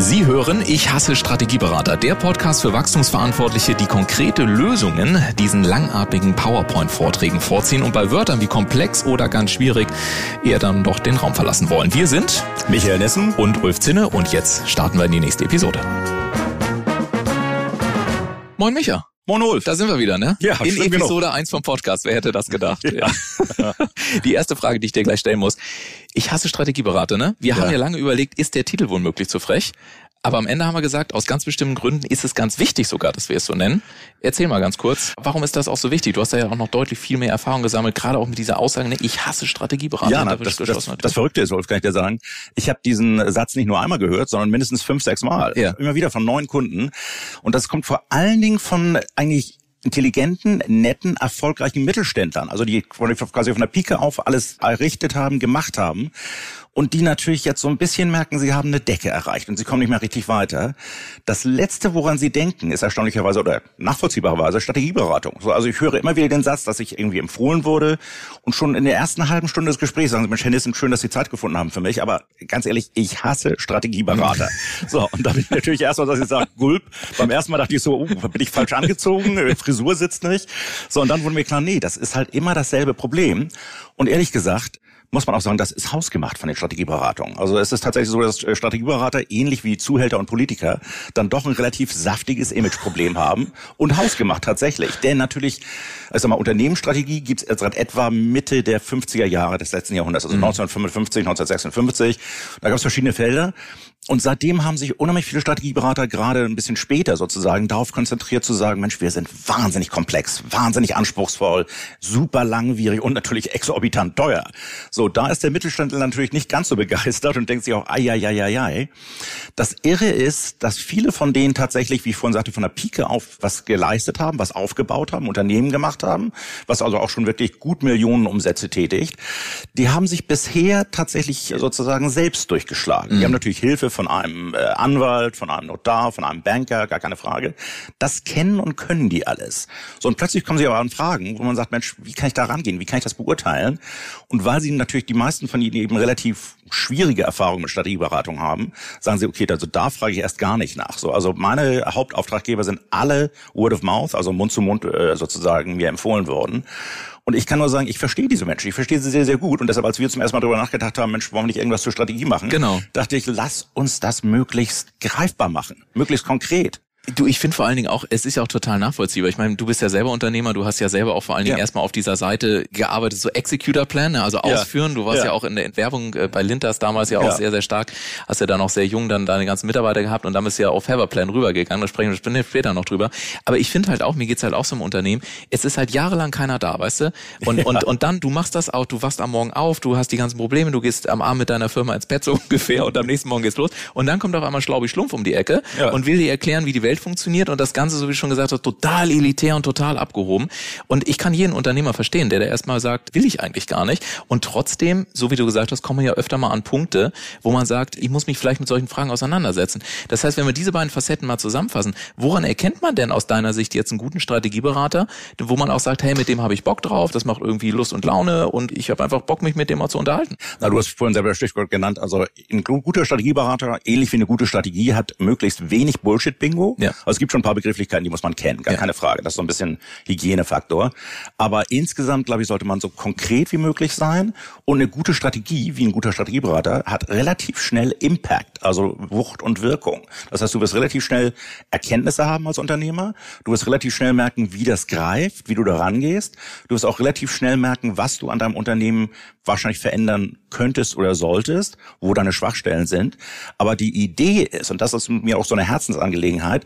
Sie hören Ich hasse Strategieberater, der Podcast für Wachstumsverantwortliche, die konkrete Lösungen diesen langatmigen PowerPoint-Vorträgen vorziehen und bei Wörtern wie komplex oder ganz schwierig eher dann doch den Raum verlassen wollen. Wir sind Michael Nessen und Ulf Zinne und jetzt starten wir in die nächste Episode. Moin Micha. Moin Ulf. Da sind wir wieder, ne? Ja, In Episode genug. 1 vom Podcast. Wer hätte das gedacht? Ja. Die erste Frage, die ich dir gleich stellen muss. Ich hasse Strategieberater, ne? Wir Ja. haben ja lange überlegt, ist der Titel womöglich zu frech? Aber am Ende haben wir gesagt, aus ganz bestimmten Gründen ist es ganz wichtig sogar, dass wir es so nennen. Erzähl mal ganz kurz, warum ist das auch so wichtig? Du hast ja auch noch deutlich viel mehr Erfahrung gesammelt, gerade auch mit dieser Aussage, ne, ich hasse Strategieberater. Ja, na, das, das, geschlossen das Verrückte ist, Ulf, kann ich dir sagen. Ich habe diesen Satz nicht nur einmal gehört, sondern mindestens fünf, sechs Mal. Ja. Immer wieder von neuen Kunden. Und das kommt vor allen Dingen von eigentlich intelligenten, netten, erfolgreichen Mittelständlern. Also die quasi von der Pike auf alles errichtet haben, gemacht haben. Und die natürlich jetzt so ein bisschen merken, sie haben eine Decke erreicht und sie kommen nicht mehr richtig weiter. Das Letzte, woran sie denken, ist erstaunlicherweise oder nachvollziehbarerweise Strategieberatung. So, also ich höre immer wieder den Satz, dass ich irgendwie empfohlen wurde und schon in der ersten halben Stunde des Gesprächs sagen sie, Mensch, Herr Nissen, schön, dass Sie Zeit gefunden haben für mich, aber ganz ehrlich, ich hasse Strategieberater. so, und da bin ich natürlich erstmal, dass ich sage, gulp. Beim ersten Mal dachte ich so, uh, bin ich falsch angezogen, Frisur sitzt nicht. So, und dann wurde mir klar, nee, das ist halt immer dasselbe Problem. Und ehrlich gesagt, muss man auch sagen, das ist hausgemacht von den Strategieberatungen. Also es ist tatsächlich so, dass äh, Strategieberater ähnlich wie Zuhälter und Politiker dann doch ein relativ saftiges Imageproblem haben und hausgemacht tatsächlich. Denn natürlich, also mal Unternehmensstrategie gibt es seit etwa Mitte der 50er Jahre des letzten Jahrhunderts, also 1955, 1956. Da gab es verschiedene Felder. Und seitdem haben sich unheimlich viele Strategieberater gerade ein bisschen später sozusagen darauf konzentriert zu sagen, Mensch, wir sind wahnsinnig komplex, wahnsinnig anspruchsvoll, super langwierig und natürlich exorbitant teuer. So, da ist der Mittelständler natürlich nicht ganz so begeistert und denkt sich auch, ai, ai, ai, ai, ai. Das Irre ist, dass viele von denen tatsächlich, wie ich vorhin sagte, von der Pike auf was geleistet haben, was aufgebaut haben, Unternehmen gemacht haben, was also auch schon wirklich gut Millionen Umsätze tätigt. Die haben sich bisher tatsächlich sozusagen selbst durchgeschlagen. Die haben natürlich Hilfe von einem äh, Anwalt, von einem Notar, von einem Banker, gar keine Frage. Das kennen und können die alles. So, und plötzlich kommen sie aber an Fragen, wo man sagt, Mensch, wie kann ich da rangehen? Wie kann ich das beurteilen? Und weil sie natürlich die meisten von ihnen eben relativ schwierige Erfahrungen mit Strategieberatung haben, sagen sie, okay, also da frage ich erst gar nicht nach. So, also meine Hauptauftraggeber sind alle Word of Mouth, also Mund zu Mund äh, sozusagen mir empfohlen worden. Und ich kann nur sagen, ich verstehe diese Menschen, ich verstehe sie sehr, sehr gut. Und deshalb, als wir zum ersten Mal darüber nachgedacht haben, Mensch, wollen wir nicht irgendwas zur Strategie machen? Genau. Dachte ich, lass uns das möglichst greifbar machen, möglichst konkret. Du, ich finde vor allen Dingen auch, es ist ja auch total nachvollziehbar. Ich meine, du bist ja selber Unternehmer, du hast ja selber auch vor allen Dingen Ja. erstmal auf dieser Seite gearbeitet, so Executor Plan, ne, also Ja. ausführen. Du warst ja. Ja. auch in der Entwerbung äh, bei Lintas damals ja auch sehr, sehr stark. Hast ja dann auch sehr jung dann deine ganzen Mitarbeiter gehabt und dann bist du ja auf Haverplan rübergegangen. Da sprechen wir später noch drüber. Aber ich finde halt auch, mir geht's halt auch so im Unternehmen, es ist halt jahrelang keiner da, weißt du? Und, und, und dann, du machst das auch, du wachst am Morgen auf, du hast die ganzen Probleme, du gehst am Abend mit deiner Firma ins Bett so ungefähr und am nächsten Morgen geht's los. Und dann kommt auf einmal Schlaubi Schlumpf um die Ecke und will dir erklären, wie die Welt funktioniert und das Ganze, so wie du schon gesagt hast, total elitär und total abgehoben. Und ich kann jeden Unternehmer verstehen, der da erstmal sagt, will ich eigentlich gar nicht. Und trotzdem, so wie du gesagt hast, kommen wir ja öfter mal an Punkte, wo man sagt, ich muss mich vielleicht mit solchen Fragen auseinandersetzen. Das heißt, wenn wir diese beiden Facetten mal zusammenfassen, woran erkennt man denn aus deiner Sicht jetzt einen guten Strategieberater, wo man auch sagt, hey, mit dem habe ich Bock drauf, das macht irgendwie Lust und Laune und ich habe einfach Bock, mich mit dem mal zu unterhalten. Na, du hast vorhin selber das Stichwort genannt. Also ein gu- guter Strategieberater, ähnlich wie eine gute Strategie, hat möglichst wenig Bullshit-Bingo. Ja. Also es gibt schon ein paar Begrifflichkeiten, die muss man kennen, gar Ja. keine Frage. Das ist so ein bisschen Hygienefaktor. Aber insgesamt, glaube ich, sollte man so konkret wie möglich sein. Und eine gute Strategie, wie ein guter Strategieberater, hat relativ schnell Impact, also Wucht und Wirkung. Das heißt, du wirst relativ schnell Erkenntnisse haben als Unternehmer. Du wirst relativ schnell merken, wie das greift, wie du da rangehst. Du wirst auch relativ schnell merken, was du an deinem Unternehmen wahrscheinlich verändern könntest oder solltest, wo deine Schwachstellen sind. Aber die Idee ist, und das ist mir auch so eine Herzensangelegenheit,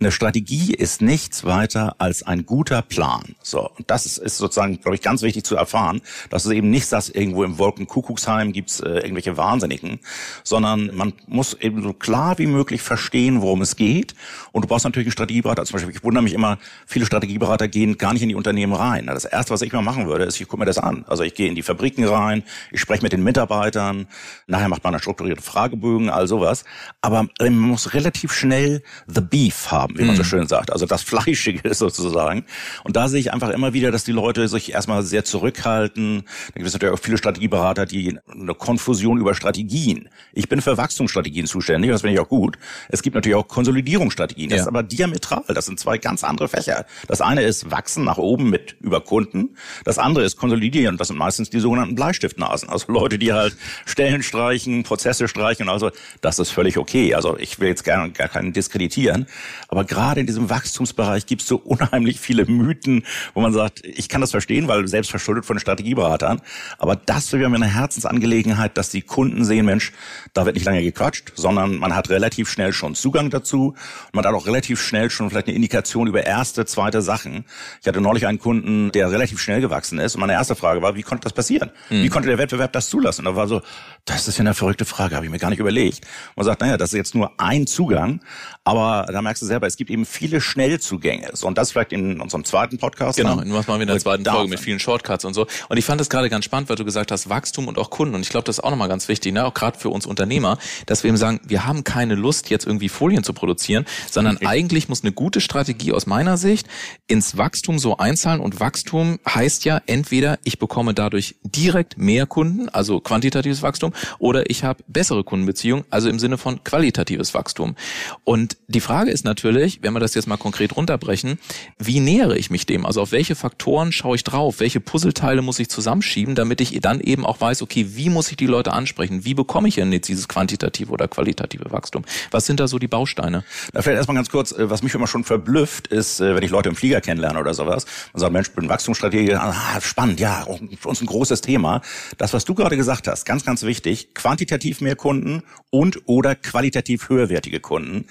eine Strategie ist nichts weiter als ein guter Plan. So, und das ist, ist sozusagen, glaube ich, ganz wichtig zu erfahren, dass es eben nicht das irgendwo im Wolkenkuckucksheim gibt's äh, irgendwelche Wahnsinnigen, sondern man muss eben so klar wie möglich verstehen, worum es geht. Und du brauchst natürlich einen Strategieberater. Zum Beispiel, ich wundere mich immer, viele Strategieberater gehen gar nicht in die Unternehmen rein. Das erste, was ich mal machen würde, ist, ich gucke mir das an. Also ich gehe in die Fabriken rein, ich spreche mit den Mitarbeitern, nachher macht man eine strukturierte Fragebögen, all sowas. Aber man muss relativ schnell the beef haben. wie man so mhm. schön sagt. Also das Fleischige sozusagen. Und da sehe ich einfach immer wieder, dass die Leute sich erstmal sehr zurückhalten. Da gibt es natürlich auch viele Strategieberater, die eine Konfusion über Strategien. Ich bin für Wachstumsstrategien zuständig, das finde ich auch gut. Es gibt natürlich auch Konsolidierungsstrategien. Das ja. ist aber diametral. Das sind zwei ganz andere Fächer. Das eine ist Wachsen nach oben mit über Kunden. Das andere ist Konsolidieren. Das sind meistens die sogenannten Bleistiftnasen. Also Leute, die halt Stellen streichen, Prozesse streichen. Also das ist völlig okay. Also ich will jetzt gar, gar keinen diskreditieren. Aber gerade in diesem Wachstumsbereich gibt es so unheimlich viele Mythen, wo man sagt, ich kann das verstehen, weil selbst verschuldet von Strategieberatern. Aber das wäre mir eine Herzensangelegenheit, dass die Kunden sehen, Mensch, da wird nicht lange gequatscht, sondern man hat relativ schnell schon Zugang dazu. Und man hat auch relativ schnell schon vielleicht eine Indikation über erste, zweite Sachen. Ich hatte neulich einen Kunden, der relativ schnell gewachsen ist. Und meine erste Frage war, wie konnte das passieren? Wie konnte der Wettbewerb das zulassen? Und da war so, das ist ja eine verrückte Frage, habe ich mir gar nicht überlegt. Man sagt, naja, das ist jetzt nur ein Zugang, aber da merkst du selber, es gibt eben viele Schnellzugänge. So, und das vielleicht in unserem zweiten Podcast. Genau, dann, was machen wir in der zweiten Folge mit vielen Shortcuts und so. Und ich fand es gerade ganz spannend, weil du gesagt hast, Wachstum und auch Kunden. Und ich glaube, das ist auch nochmal ganz wichtig, ne? auch gerade für uns Unternehmer, dass wir eben sagen, wir haben keine Lust, jetzt irgendwie Folien zu produzieren, sondern okay. eigentlich muss eine gute Strategie aus meiner Sicht ins Wachstum so einzahlen. Und Wachstum heißt ja entweder, ich bekomme dadurch direkt mehr Kunden, also quantitatives Wachstum, oder ich habe bessere Kundenbeziehungen, also im Sinne von qualitatives Wachstum. Und die Frage ist natürlich, wenn wir das jetzt mal konkret runterbrechen, wie nähere ich mich dem? Also auf welche Faktoren schaue ich drauf? Welche Puzzleteile muss ich zusammenschieben, damit ich dann eben auch weiß, okay, wie muss ich die Leute ansprechen? Wie bekomme ich denn jetzt dieses quantitative oder qualitative Wachstum? Was sind da so die Bausteine? Da fällt erstmal ganz kurz, äh, was mich immer schon verblüfft, ist, äh, wenn ich Leute im Flieger kennenlerne oder sowas, und sage, Mensch, bin Wachstumsstrategie, ah, spannend, ja, für uns ein großes Thema. Das, was du gerade gesagt hast, ganz, ganz wichtig, quantitativ mehr Kunden und oder qualitativ höherwertige Kunden.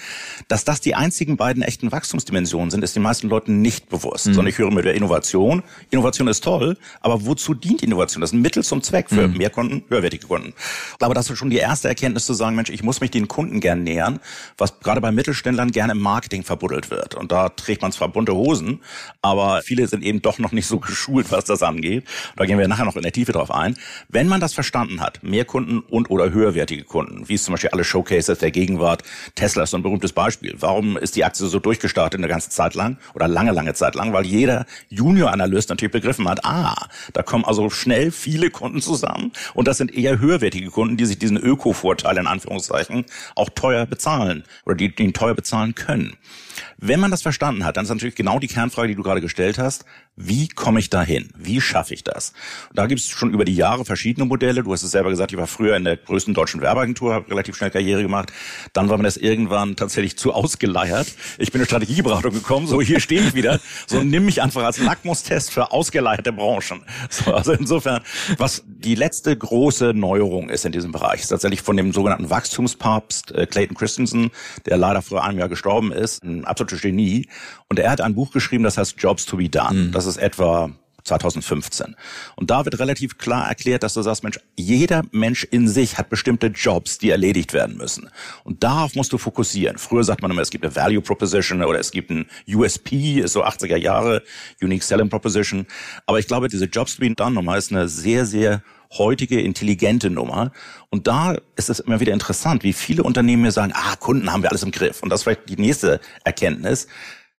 Dass das die einzigen beiden echten Wachstumsdimensionen sind, ist den meisten Leuten nicht bewusst. Mhm. Sondern ich höre mit der Innovation. Innovation ist toll, aber wozu dient Innovation? Das ist ein Mittel zum Zweck für mhm. mehr Kunden, höherwertige Kunden. Ich glaube, das ist schon die erste Erkenntnis zu sagen, Mensch, ich muss mich den Kunden gern nähern, was gerade bei Mittelständlern gerne im Marketing verbuddelt wird. Und da trägt man zwar bunte Hosen, aber viele sind eben doch noch nicht so geschult, was das angeht. Da gehen wir nachher noch in der Tiefe drauf ein. Wenn man das verstanden hat, mehr Kunden und oder höherwertige Kunden, wie es zum Beispiel alle Showcases der Gegenwart, Tesla ist so ein berühmtes Beispiel. Warum ist die Aktie so durchgestartet eine ganze Zeit lang oder lange, lange Zeit lang? Weil jeder Junior-Analyst natürlich begriffen hat, ah, da kommen also schnell viele Kunden zusammen und das sind eher höherwertige Kunden, die sich diesen Öko-Vorteil in Anführungszeichen auch teuer bezahlen oder die, die ihn teuer bezahlen können. Wenn man das verstanden hat, dann ist natürlich genau die Kernfrage, die du gerade gestellt hast. Wie komme ich dahin? Wie schaffe ich das? da gibt es schon über die Jahre verschiedene Modelle. Du hast es selber gesagt, ich war früher in der größten deutschen Werbeagentur, habe relativ schnell Karriere gemacht. Dann war mir das irgendwann tatsächlich zu ausgeleiert. Ich bin in Strategieberatung gekommen, so hier stehe ich wieder. So nimm mich einfach als Lackmustest für ausgeleierte Branchen. So, also insofern, was die letzte große Neuerung ist in diesem Bereich, ist tatsächlich von dem sogenannten Wachstumspapst äh, Clayton Christensen, der leider vor einem Jahr gestorben ist, ein absolutes Genie. Und er hat ein Buch geschrieben, das heißt Jobs to be Done. Mhm. Das ist etwa 2015. Und da wird relativ klar erklärt, dass du sagst, Mensch, jeder Mensch in sich hat bestimmte Jobs, die erledigt werden müssen. Und darauf musst du fokussieren. Früher sagt man immer, es gibt eine Value Proposition oder es gibt ein USP, ist so 80er Jahre, Unique Selling Proposition. Aber ich glaube, diese Jobs to be done Nummer ist eine sehr, sehr heutige intelligente Nummer. Und da ist es immer wieder interessant, wie viele Unternehmen mir sagen, ah, Kunden haben wir alles im Griff. Und das ist vielleicht die nächste Erkenntnis.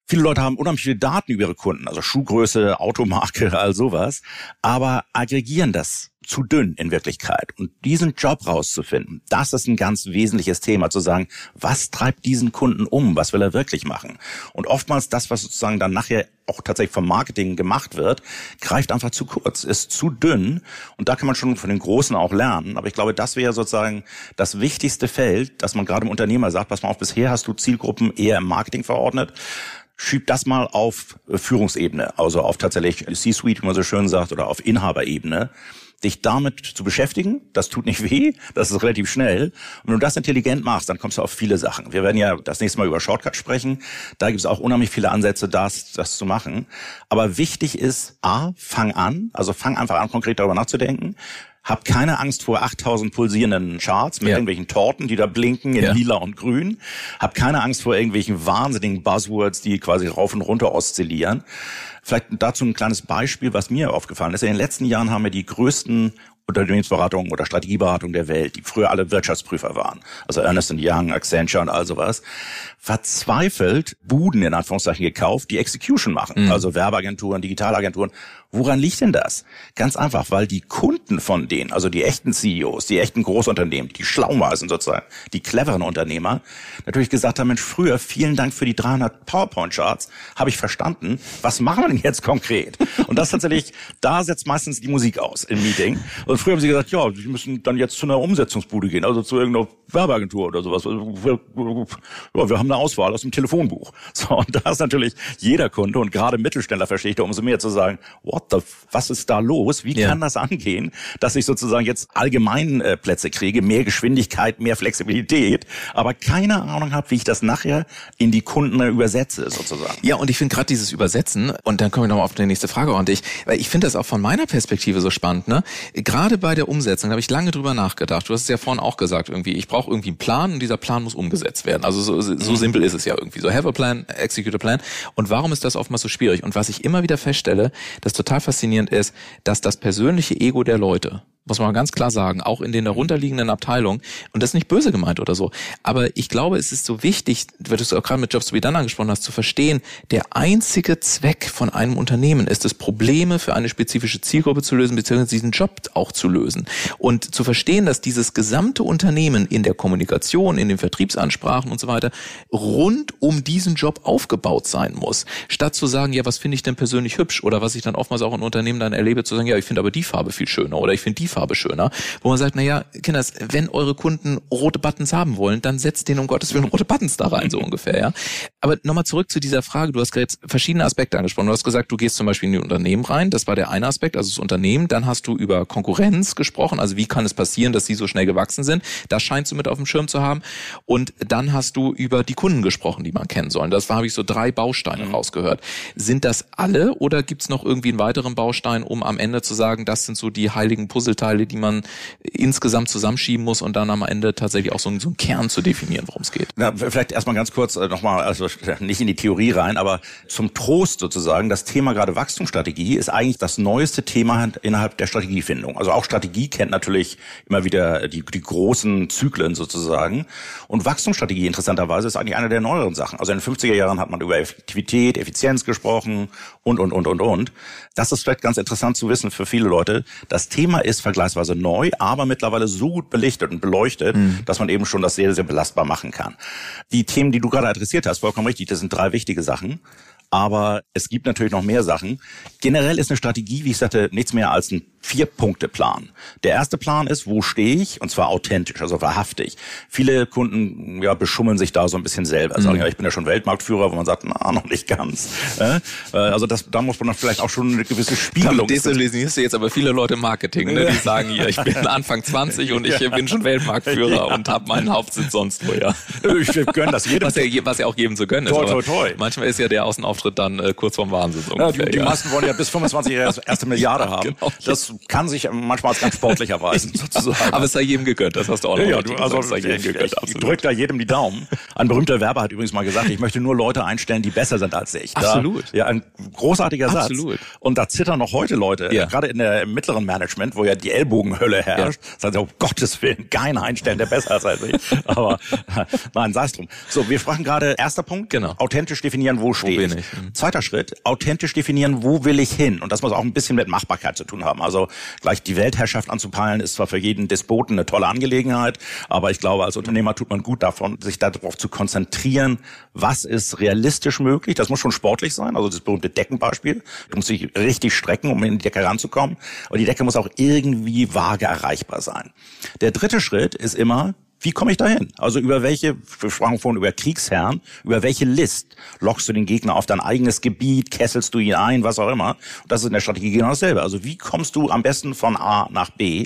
Viele Leute haben unheimlich viele Daten über ihre Kunden, also Schuhgröße, Automarke, all sowas, aber aggregieren das zu dünn in Wirklichkeit. Und diesen Job rauszufinden, das ist ein ganz wesentliches Thema, zu sagen, was treibt diesen Kunden um, was will er wirklich machen? Und oftmals das, was sozusagen dann nachher auch tatsächlich vom Marketing gemacht wird, greift einfach zu kurz, ist zu dünn. Und da kann man schon von den Großen auch lernen. Aber ich glaube, das wäre sozusagen das wichtigste Feld, dass man gerade im Unternehmer sagt, pass mal auf, bisher hast du Zielgruppen eher im Marketing verordnet schieb das mal auf Führungsebene, also auf tatsächlich C-Suite, wie man so schön sagt, oder auf Inhaberebene. Dich damit zu beschäftigen, das tut nicht weh, das ist relativ schnell. Und wenn du das intelligent machst, dann kommst du auf viele Sachen. Wir werden ja das nächste Mal über Shortcut sprechen. Da gibt es auch unheimlich viele Ansätze, das, das zu machen. Aber wichtig ist, A, fang an, also fang einfach an, konkret darüber nachzudenken. Hab keine Angst vor 8000 pulsierenden Charts mit ja. irgendwelchen Torten, die da blinken in ja. lila und grün. Hab keine Angst vor irgendwelchen wahnsinnigen Buzzwords, die quasi rauf und runter oszillieren. Vielleicht dazu ein kleines Beispiel, was mir aufgefallen ist. In den letzten Jahren haben wir die größten Unternehmensberatung oder Strategieberatung der Welt, die früher alle Wirtschaftsprüfer waren, also Ernest Young, Accenture und all sowas, verzweifelt Buden in Anführungszeichen gekauft, die Execution machen, mhm. also Werbeagenturen, Digitalagenturen. Woran liegt denn das? Ganz einfach, weil die Kunden von denen, also die echten CEOs, die echten Großunternehmen, die Schlaumeisen sozusagen, die cleveren Unternehmer, natürlich gesagt haben, Mensch, früher vielen Dank für die 300 PowerPoint-Charts, habe ich verstanden. Was machen wir denn jetzt konkret? Und das tatsächlich, da setzt meistens die Musik aus im Meeting. Und früher haben sie gesagt, ja, sie müssen dann jetzt zu einer Umsetzungsbude gehen, also zu irgendeiner Werbeagentur oder sowas. Ja, wir haben eine Auswahl aus dem Telefonbuch. So, und da ist natürlich jeder Kunde und gerade Mittelständler verstehe ich da umso mehr zu sagen, what the, was ist da los? Wie ja. kann das angehen, dass ich sozusagen jetzt allgemein äh, Plätze kriege, mehr Geschwindigkeit, mehr Flexibilität, aber keine Ahnung habe, wie ich das nachher in die Kunden übersetze sozusagen. Ja, und ich finde gerade dieses Übersetzen, und dann komme ich nochmal auf die nächste Frage und ich, weil ich finde das auch von meiner Perspektive so spannend, ne? Gerade bei der Umsetzung habe ich lange drüber nachgedacht. Du hast es ja vorhin auch gesagt, irgendwie, ich brauche irgendwie einen Plan und dieser Plan muss umgesetzt werden. Also so, so mhm simpel ist es ja irgendwie so. Have a plan, execute a plan. Und warum ist das oftmals so schwierig? Und was ich immer wieder feststelle, das total faszinierend ist, dass das persönliche Ego der Leute, muss man ganz klar sagen, auch in den darunterliegenden Abteilungen. Und das ist nicht böse gemeint oder so. Aber ich glaube, es ist so wichtig, weil du es auch gerade mit Jobs to be done angesprochen hast, zu verstehen, der einzige Zweck von einem Unternehmen ist es, Probleme für eine spezifische Zielgruppe zu lösen, beziehungsweise diesen Job auch zu lösen. Und zu verstehen, dass dieses gesamte Unternehmen in der Kommunikation, in den Vertriebsansprachen und so weiter rund um diesen Job aufgebaut sein muss. Statt zu sagen, ja, was finde ich denn persönlich hübsch? Oder was ich dann oftmals auch in Unternehmen dann erlebe, zu sagen, ja, ich finde aber die Farbe viel schöner oder ich finde die Farbe Farbe schöner, wo man sagt, na ja, Kinders, wenn eure Kunden rote Buttons haben wollen, dann setzt denen um Gottes Willen rote Buttons da rein, so ungefähr, ja. Aber nochmal zurück zu dieser Frage, du hast gerade verschiedene Aspekte angesprochen. Du hast gesagt, du gehst zum Beispiel in die Unternehmen rein, das war der eine Aspekt, also das Unternehmen, dann hast du über Konkurrenz gesprochen, also wie kann es passieren, dass sie so schnell gewachsen sind, das scheinst du mit auf dem Schirm zu haben und dann hast du über die Kunden gesprochen, die man kennen soll. Das habe ich so drei Bausteine mhm. rausgehört. Sind das alle oder gibt's noch irgendwie einen weiteren Baustein, um am Ende zu sagen, das sind so die heiligen Puzzleteile, Puzzleteile, die man insgesamt zusammenschieben muss und dann am Ende tatsächlich auch so, so einen Kern zu definieren, worum es geht. Na, vielleicht erstmal ganz kurz äh, nochmal, also nicht in die Theorie rein, aber zum Trost sozusagen, das Thema gerade Wachstumsstrategie ist eigentlich das neueste Thema innerhalb der Strategiefindung. Also auch Strategie kennt natürlich immer wieder die, die großen Zyklen sozusagen. Und Wachstumsstrategie interessanterweise ist eigentlich eine der neueren Sachen. Also in den 50er Jahren hat man über Effektivität, Effizienz gesprochen und, und, und, und, und. Das ist vielleicht ganz interessant zu wissen für viele Leute. Das Thema ist vergleichsweise neu, aber mittlerweile so gut belichtet und beleuchtet, mhm. dass man eben schon das sehr, sehr belastbar machen kann. Die Themen, die du gerade adressiert hast, vollkommen richtig, das sind drei wichtige Sachen. Aber es gibt natürlich noch mehr Sachen. Generell ist eine Strategie, wie ich sagte, nichts mehr als ein Vier-Punkte-Plan. Der erste Plan ist, wo stehe ich? Und zwar authentisch, also wahrhaftig. Viele Kunden ja, beschummeln sich da so ein bisschen selber. Mhm. Sagen, ja, ich bin ja schon Weltmarktführer, wo man sagt, na, noch nicht ganz. Äh, also das, da muss man dann vielleicht auch schon eine gewisse Spiegelung... Desillusionierst du jetzt aber viele Leute im Marketing, ne, die sagen, ja, ich bin Anfang 20 und ich ja. bin schon Weltmarktführer ja. und habe meinen Hauptsitz sonst wo, ja. Ich gönne das jedem. Was ja, was ja auch jedem so gönnen ist. Toi, toi, toi. Manchmal ist ja der Außenauftritt dann äh, kurz vorm Wahnsinn. Ungefähr, ja, die, die meisten wollen ja bis 25 Jahre erste Milliarde haben. Genau. Das kann sich manchmal als ganz sportlich erweisen, sozusagen. Aber es sei jedem gegönnt, das hast du auch noch. Ja, du, also es sei jedem gegönnt, ich, ich drück da jedem die Daumen. Ein berühmter Werber hat übrigens mal gesagt, ich möchte nur Leute einstellen, die besser sind als ich. Da, Absolut. Ja, ein großartiger Absolut. Satz. Und da zittern noch heute Leute, ja. gerade in der im mittleren Management, wo ja die Ellbogenhölle herrscht, ja. sagen sie, um Gottes Willen, keiner einstellen, der besser ist als ich. Aber nein, sei es drum. So, wir sprachen gerade, erster Punkt, genau. authentisch definieren, wo stehe ich. Mhm. Zweiter Schritt, authentisch definieren, wo will ich hin. Und das muss auch ein bisschen mit Machbarkeit zu tun haben. Also gleich die Weltherrschaft anzupeilen, ist zwar für jeden Despoten eine tolle Angelegenheit, aber ich glaube, als Unternehmer tut man gut davon, sich darauf zu konzentrieren, was ist realistisch möglich. Das muss schon sportlich sein, also das berühmte Deckenbeispiel. Du musst dich richtig strecken, um in die Decke ranzukommen. Aber die Decke muss auch irgendwie vage erreichbar sein. Der dritte Schritt ist immer, wie komme ich dahin? Also über welche, wir sprachen vorhin über Kriegsherren, über welche List lockst du den Gegner auf dein eigenes Gebiet, kesselst du ihn ein, was auch immer. Und das ist in der Strategie genau dasselbe. Also wie kommst du am besten von A nach B?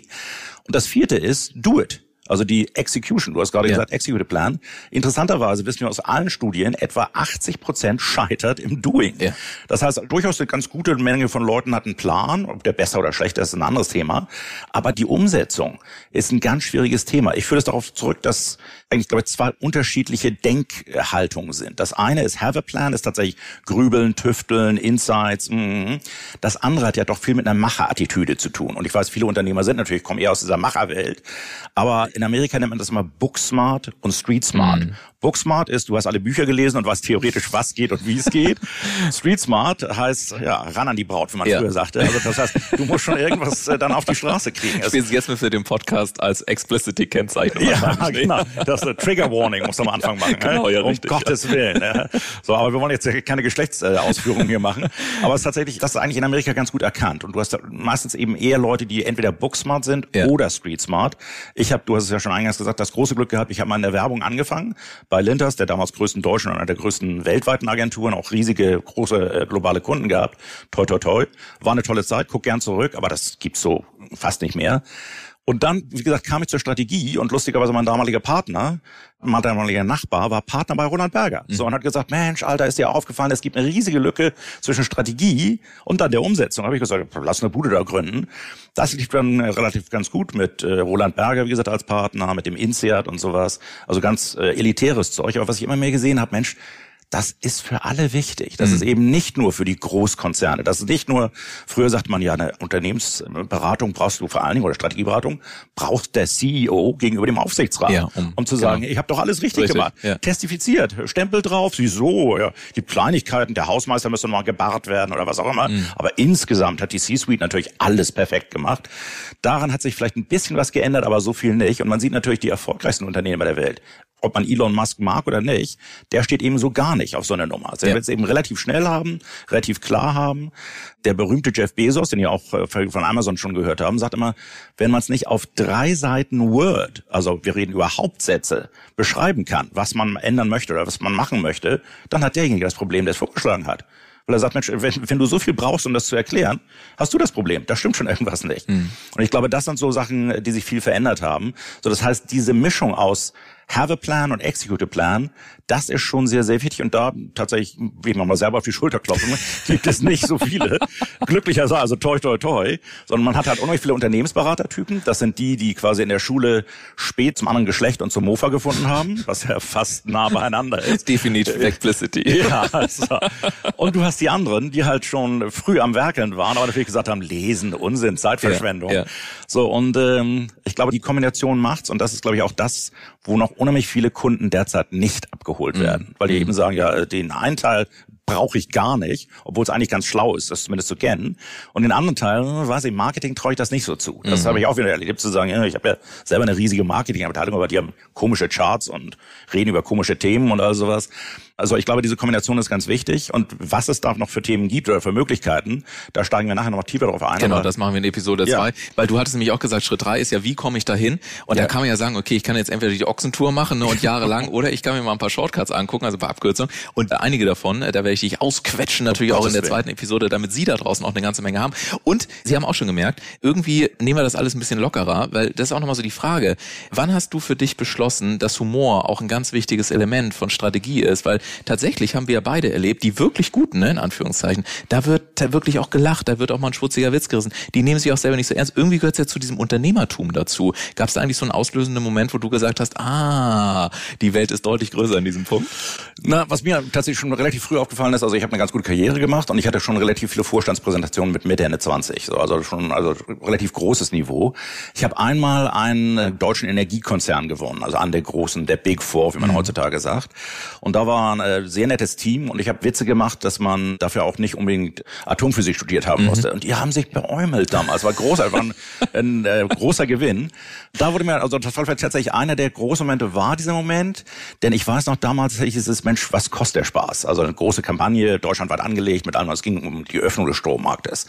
Und das vierte ist, do it. Also die Execution, du hast gerade ja. gesagt, Executive Plan. Interessanterweise wissen wir aus allen Studien, etwa 80 Prozent scheitert im Doing. Ja. Das heißt, durchaus eine ganz gute Menge von Leuten hat einen Plan, ob der besser oder schlechter ist, ist ein anderes Thema. Aber die Umsetzung ist ein ganz schwieriges Thema. Ich führe es darauf zurück, dass eigentlich, glaube ich, zwei unterschiedliche Denkhaltungen sind. Das eine ist Have a Plan, ist tatsächlich Grübeln, Tüfteln, Insights. Mm. Das andere hat ja doch viel mit einer Macherattitüde zu tun. Und ich weiß, viele Unternehmer sind natürlich, kommen eher aus dieser Macherwelt. Aber in Amerika nennt man das immer Booksmart und Street Smart. Mhm. Booksmart ist, du hast alle Bücher gelesen und weißt theoretisch, was geht und wie es geht. Street Smart heißt, ja, ran an die Braut, wie man ja. früher sagte. Also das heißt, du musst schon irgendwas äh, dann auf die Straße kriegen. Bin jetzt für den Podcast als Explicity Kennzeichen. Ja, genau. Das ist eine Trigger Warning, muss am Anfang machen. genau, ja, um richtig, Gottes ja. Willen. Ja. So, aber wir wollen jetzt keine Geschlechtsausführungen hier machen. Aber es ist tatsächlich, das ist eigentlich in Amerika ganz gut erkannt. Und du hast meistens eben eher Leute, die entweder Booksmart sind ja. oder Street Smart. Ich habe, du hast es ja schon eingangs gesagt, das große Glück gehabt, ich habe mal in der Werbung angefangen bei Linters, der damals größten deutschen und einer der größten weltweiten Agenturen, auch riesige, große äh, globale Kunden gehabt. Toi, toi, toi. War eine tolle Zeit, guck gern zurück, aber das gibt's so fast nicht mehr. Und dann, wie gesagt, kam ich zur Strategie und lustigerweise mein damaliger Partner, mein damaliger Nachbar, war Partner bei Roland Berger. Mhm. So und hat gesagt, Mensch, Alter, ist dir aufgefallen, es gibt eine riesige Lücke zwischen Strategie und dann der Umsetzung. Habe ich gesagt, lass eine Bude da gründen. Das lief dann äh, relativ ganz gut mit äh, Roland Berger, wie gesagt, als Partner, mit dem INSEAD und sowas. Also ganz äh, elitäres Zeug. Aber was ich immer mehr gesehen habe, Mensch, das ist für alle wichtig. Das mhm. ist eben nicht nur für die Großkonzerne. Das ist nicht nur, früher sagt man ja, eine Unternehmensberatung brauchst du vor allen Dingen oder Strategieberatung, braucht der CEO gegenüber dem Aufsichtsrat, ja, um, um, zu sagen, genau. ich habe doch alles richtig, richtig gemacht. Ja. Testifiziert, Stempel drauf, wieso, ja, die Kleinigkeiten, der Hausmeister müssen mal gebarrt werden oder was auch immer. Mhm. Aber insgesamt hat die C-Suite natürlich alles perfekt gemacht. Daran hat sich vielleicht ein bisschen was geändert, aber so viel nicht. Und man sieht natürlich die erfolgreichsten Unternehmer der Welt ob man Elon Musk mag oder nicht, der steht eben so gar nicht auf so eine Nummer. Also er ja. will es eben relativ schnell haben, relativ klar haben. Der berühmte Jeff Bezos, den ihr auch äh, von Amazon schon gehört haben, sagt immer, wenn man es nicht auf drei Seiten Word, also wir reden über Hauptsätze, beschreiben kann, was man ändern möchte oder was man machen möchte, dann hat derjenige das Problem, der es vorgeschlagen hat. Weil er sagt, Mensch, wenn, wenn du so viel brauchst, um das zu erklären, hast du das Problem. Da stimmt schon irgendwas nicht. Mhm. Und ich glaube, das sind so Sachen, die sich viel verändert haben. So, das heißt, diese Mischung aus have a plan und execute a plan, das ist schon sehr, sehr wichtig. Und da tatsächlich, wie ich mal selber auf die Schulter klopfen, gibt es nicht so viele. Glücklicherweise, also toi, toi, toi. Sondern man hat halt unheimlich viele Unternehmensberatertypen. Das sind die, die quasi in der Schule spät zum anderen Geschlecht und zum Mofa gefunden haben, was ja fast nah beieinander ist. Definitiv Explicity. Ja, also. Und du hast die anderen, die halt schon früh am Werkeln waren, aber natürlich gesagt haben, lesen, Unsinn, Zeitverschwendung. Ja, ja. So, und ähm, ich glaube, die Kombination macht's. Und das ist, glaube ich, auch das, wo noch unheimlich viele Kunden derzeit nicht abgeholt mhm. werden, weil die mhm. eben sagen, ja, den einen Teil brauche ich gar nicht, obwohl es eigentlich ganz schlau ist, das zumindest zu kennen. Und den anderen Teil, weiß ich, Marketing traue ich das nicht so zu. Das mhm. habe ich auch wieder erlebt, zu sagen, ich habe ja selber eine riesige Marketingabteilung, aber die haben komische Charts und reden über komische Themen und all sowas. Also ich glaube, diese Kombination ist ganz wichtig. Und was es da noch für Themen gibt oder für Möglichkeiten, da steigen wir nachher noch tiefer drauf ein. Genau, das machen wir in Episode 2. Ja. Weil du hattest nämlich auch gesagt, Schritt 3 ist ja, wie komme ich da hin? Und ja. da kann man ja sagen, okay, ich kann jetzt entweder die Ochsentour machen ne, und jahrelang oder ich kann mir mal ein paar Shortcuts angucken, also ein paar Abkürzungen. Und einige davon, äh, da werde ich dich ausquetschen, natürlich oh, auch in der zweiten Episode, damit Sie da draußen auch eine ganze Menge haben. Und Sie haben auch schon gemerkt, irgendwie nehmen wir das alles ein bisschen lockerer, weil das ist auch nochmal so die Frage, wann hast du für dich beschlossen, dass Humor auch ein ganz wichtiges Element von Strategie ist? Weil tatsächlich haben haben wir ja beide erlebt, die wirklich guten, ne, in Anführungszeichen, da wird da wirklich auch gelacht, da wird auch mal ein schwutziger Witz gerissen. Die nehmen sich auch selber nicht so ernst. Irgendwie gehört es ja zu diesem Unternehmertum dazu. Gab es da eigentlich so einen auslösenden Moment, wo du gesagt hast, ah, die Welt ist deutlich größer in diesem Punkt? Na, was mir tatsächlich schon relativ früh aufgefallen ist, also ich habe eine ganz gute Karriere gemacht und ich hatte schon relativ viele Vorstandspräsentationen mit Mitte, Ende 20. So, also schon also relativ großes Niveau. Ich habe einmal einen deutschen Energiekonzern gewonnen, also an der großen, der Big Four, wie man mhm. heutzutage sagt. Und da war ein äh, sehr nettes Team und ich habe Witze gemacht, dass man dafür auch nicht unbedingt Atomphysik studiert haben mhm. musste. Und die haben sich beäumelt damals. War groß, war ein, ein äh, großer Gewinn. Da wurde mir, also das war tatsächlich einer der großen Momente war dieser Moment, denn ich weiß noch damals, ich ist es Mensch, was kostet der Spaß? Also eine große Kampagne, deutschlandweit angelegt mit allem, es ging um die Öffnung des Strommarktes.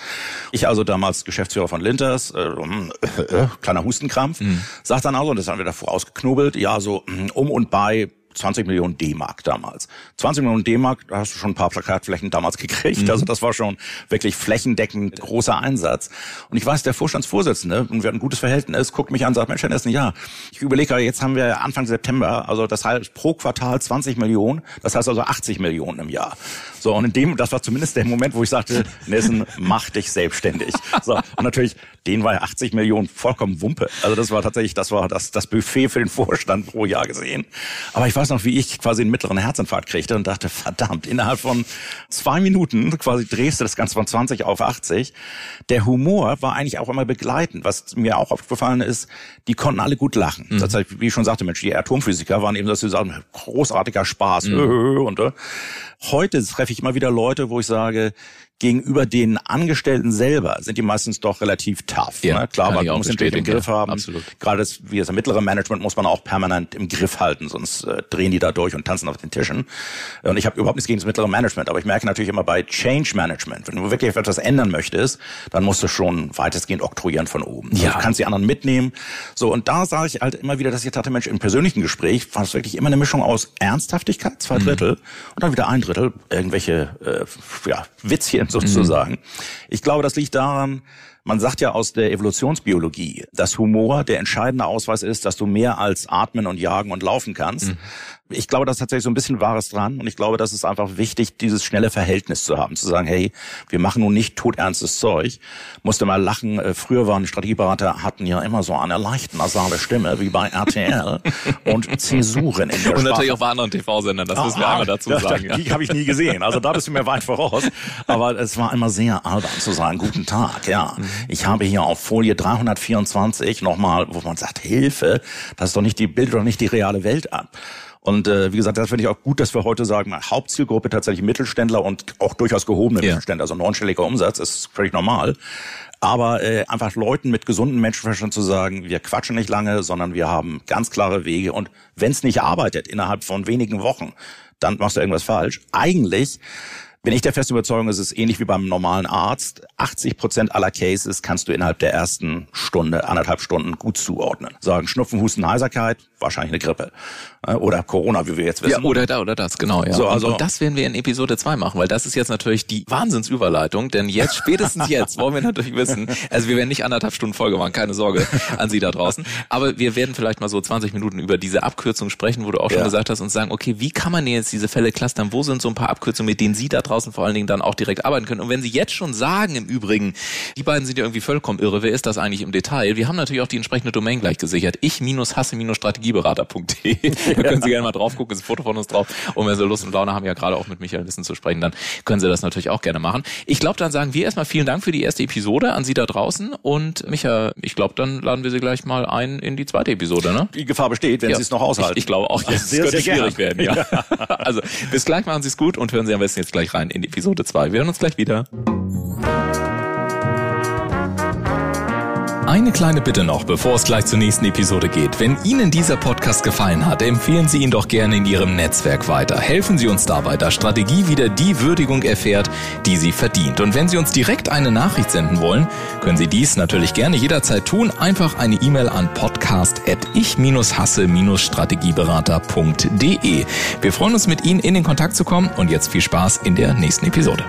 Ich also damals Geschäftsführer von Linters, äh, äh, äh, kleiner Hustenkrampf, mhm. sagt dann also, und das haben wir da vorausgeknobelt, ja so um und bei 20 Millionen D-Mark damals. 20 Millionen D-Mark, da hast du schon ein paar Plakatflächen damals gekriegt. Mhm. Also das war schon wirklich flächendeckend großer Einsatz. Und ich weiß, der Vorstandsvorsitzende, und wir hatten ein gutes Verhältnis, guckt mich an sagt, Mensch, Herr Nessen, ja, ich überlege, jetzt haben wir Anfang September, also das heißt pro Quartal 20 Millionen, das heißt also 80 Millionen im Jahr. So, und in dem, das war zumindest der Moment, wo ich sagte, Nessen, mach dich selbstständig. So, und natürlich, den war 80 Millionen vollkommen Wumpe. Also das war tatsächlich, das war das, das Buffet für den Vorstand pro Jahr gesehen. Aber ich weiß noch, wie ich quasi einen mittleren Herzinfarkt kriegte und dachte, verdammt, innerhalb von zwei Minuten quasi drehst du das Ganze von 20 auf 80. Der Humor war eigentlich auch immer begleitend. Was mir auch aufgefallen ist, die konnten alle gut lachen. Mhm. Das heißt, wie ich schon sagte, Mensch, die Atomphysiker waren eben, dass sie sagen, großartiger Spaß. Mhm. Und, äh, heute treffe ich immer wieder Leute, wo ich sage, gegenüber den Angestellten selber sind die meistens doch relativ tough. Ja, ne? Klar, man muss natürlich im Griff haben. Absolut. Gerade das, wie das mittlere Management muss man auch permanent im Griff halten, sonst äh, drehen die da durch und tanzen auf den Tischen. Und ich habe überhaupt nichts gegen das mittlere Management, aber ich merke natürlich immer bei Change Management, wenn du wirklich etwas ändern möchtest, dann musst du schon weitestgehend oktroyieren von oben. Also ja. Also du kannst die anderen mitnehmen. So, und da sage ich halt immer wieder, dass ich dachte, Mensch, im persönlichen Gespräch war es wirklich immer eine Mischung aus Ernsthaftigkeit, zwei mhm. Drittel, mhm. und dann wieder ein Drittel, irgendwelche äh, ja, Witzchen sozusagen. Mhm. Ich glaube, das liegt daran, man sagt ja aus der Evolutionsbiologie, dass Humor der entscheidende Ausweis ist, dass du mehr als atmen und jagen und laufen kannst. Mhm ich glaube, da ist tatsächlich so ein bisschen Wahres dran. Und ich glaube, das ist einfach wichtig, dieses schnelle Verhältnis zu haben. Zu sagen, hey, wir machen nun nicht todernstes Zeug. Musste mal lachen. Äh, früher waren Strategieberater, hatten ja immer so eine leicht nasale Stimme, wie bei RTL. und Zäsuren in der Und natürlich auch bei anderen TV-Sendern, das müssen wir ah, einmal dazu sagen. Ja. Die habe ich nie gesehen. Also da bist du mir weit voraus. Aber es war immer sehr albern zu sagen, guten Tag, ja. Mhm. Ich habe hier auf Folie 324 nochmal, wo man sagt, Hilfe, das ist doch nicht die, bildet doch nicht die reale Welt ab. Und äh, wie gesagt, das finde ich auch gut, dass wir heute sagen, Hauptzielgruppe tatsächlich Mittelständler und auch durchaus gehobene ja. Mittelständler. Also neunstelliger Umsatz ist völlig normal. Aber äh, einfach Leuten mit gesundem Menschenverstand zu sagen, wir quatschen nicht lange, sondern wir haben ganz klare Wege. Und wenn es nicht arbeitet innerhalb von wenigen Wochen, dann machst du irgendwas falsch. Eigentlich bin ich der festen Überzeugung, es ist ähnlich wie beim normalen Arzt. 80 Prozent aller Cases kannst du innerhalb der ersten Stunde, anderthalb Stunden gut zuordnen. Sagen Schnupfen, Husten, Heiserkeit, wahrscheinlich eine Grippe. Äh, oder Corona, wie wir jetzt wissen. Ja, oder da oder das, genau. Ja. So, also, und, das werden wir in Episode 2 machen, weil das ist jetzt natürlich die Wahnsinnsüberleitung, denn jetzt, spätestens jetzt, wollen wir natürlich wissen, also wir werden nicht anderthalb Stunden Folge machen, keine Sorge an Sie da draußen, aber wir werden vielleicht mal so 20 Minuten über diese Abkürzung sprechen, wo du auch schon ja. gesagt hast, und sagen, okay, wie kann man jetzt diese Fälle clustern, wo sind so ein paar Abkürzungen, mit denen Sie da draußen vor allen Dingen dann auch direkt arbeiten können. Und wenn Sie jetzt schon sagen, im Übrigen, die beiden sind ja irgendwie vollkommen irre, wer ist das eigentlich im Detail? Wir haben natürlich auch die entsprechende Domain gleich gesichert. Ich-hasse-strategieberater.de. da können Sie gerne mal drauf gucken, ist ein Foto von uns drauf. Und wenn Sie Lust und Laune haben, ja gerade auch mit Michael Wissen zu sprechen, dann können Sie das natürlich auch gerne machen. Ich glaube, dann sagen wir erstmal vielen Dank für die erste Episode an Sie da draußen. Und Micha, ich glaube, dann laden wir Sie gleich mal ein in die zweite Episode, ne? Die Gefahr besteht, wenn ja. Sie es noch aushalten. Ich, ich glaube auch, jetzt sehr, könnte sehr schwierig gern. werden. Ja. also bis gleich machen Sie es gut und hören Sie am besten jetzt gleich rein in die Episode. Episode 2. Wir hören uns gleich wieder. Eine kleine Bitte noch, bevor es gleich zur nächsten Episode geht. Wenn Ihnen dieser Podcast gefallen hat, empfehlen Sie ihn doch gerne in Ihrem Netzwerk weiter. Helfen Sie uns dabei, dass Strategie wieder die Würdigung erfährt, die sie verdient. Und wenn Sie uns direkt eine Nachricht senden wollen, können Sie dies natürlich gerne jederzeit tun. Einfach eine E-Mail an podcast.ich-hasse-strategieberater.de. Wir freuen uns mit Ihnen in den Kontakt zu kommen und jetzt viel Spaß in der nächsten Episode.